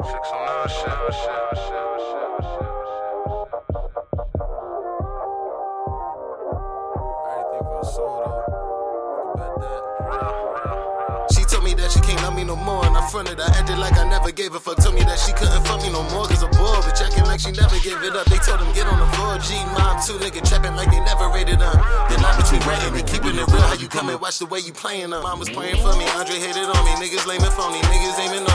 She told me that she can't love me no more, and I fronted. I acted like I never gave a fuck. Told me that she couldn't fuck me no more, cause a boy, bitch acting like she never gave it up. They told him get on the 4G, mom, two nigga trapping like they never rated them. The line between ratting and keeping it real, how you come and watch the way you playing them. Mom was praying for me, Andre hated on me. Niggas lame and phony, niggas aiming on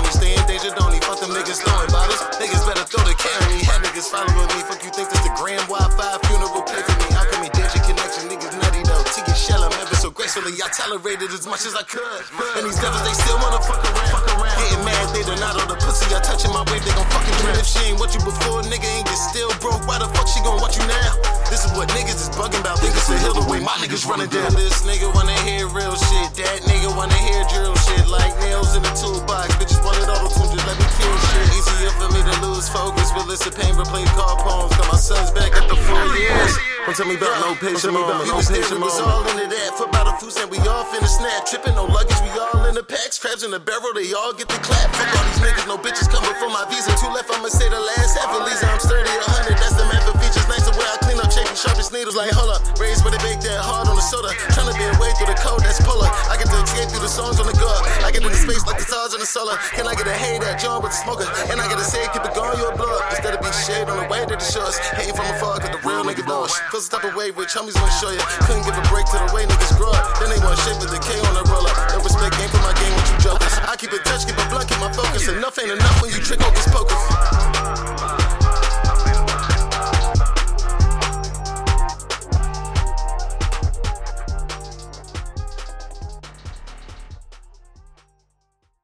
don't he? Fuck them niggas. Niggas better throw the carry. Had niggas following me. Fuck you think this the grand Wi-Fi funeral play for me? Me danger connection? Niggas nutty though. Ticket shell, I'm ever so gracefully. I tolerated as much as I could. And these devils, they still wanna fuck around. Fuck around. Getting mad, they out of the pussy. I touching my wave, they gon' fucking drown. If she ain't what you before, nigga, ain't get still broke. Why the fuck she gon' watch you now? This is what niggas is bugging about. Niggas to heal the way my niggas running down. This nigga wanna hear Will listen pain, replay call poems. Got my sons back at the four years. Don't tell me about no patient moment. We was there, we was all into that. For about a food and we all finna snap. Tripping, no luggage, we all in the packs. Crabs in the barrel, they all get the clap. Fuck all these niggas, no bitches coming for my visa. Two left, I'ma say the last half. At least needles. Like, hold up, raised where they bake that hard on the soda. Tryna be away through the code, that's puller. I get to escape through the songs on the go. I get into space like the stars on the solar. Can I get a hey that John with the smoker? And I get to say, keep it going, you're a blood. Instead of being shade on the way that it shows. Hating from afar, cause the real nigga us. Feels the type of way rich homies wanna show you. Couldn't give a break to the way niggas grow up. Then they want shape with the K on the roller. No respect game for my game with you jokers. I keep it touch, keep it blunt, keep my focus. Enough ain't enough when you trick hocus pocus.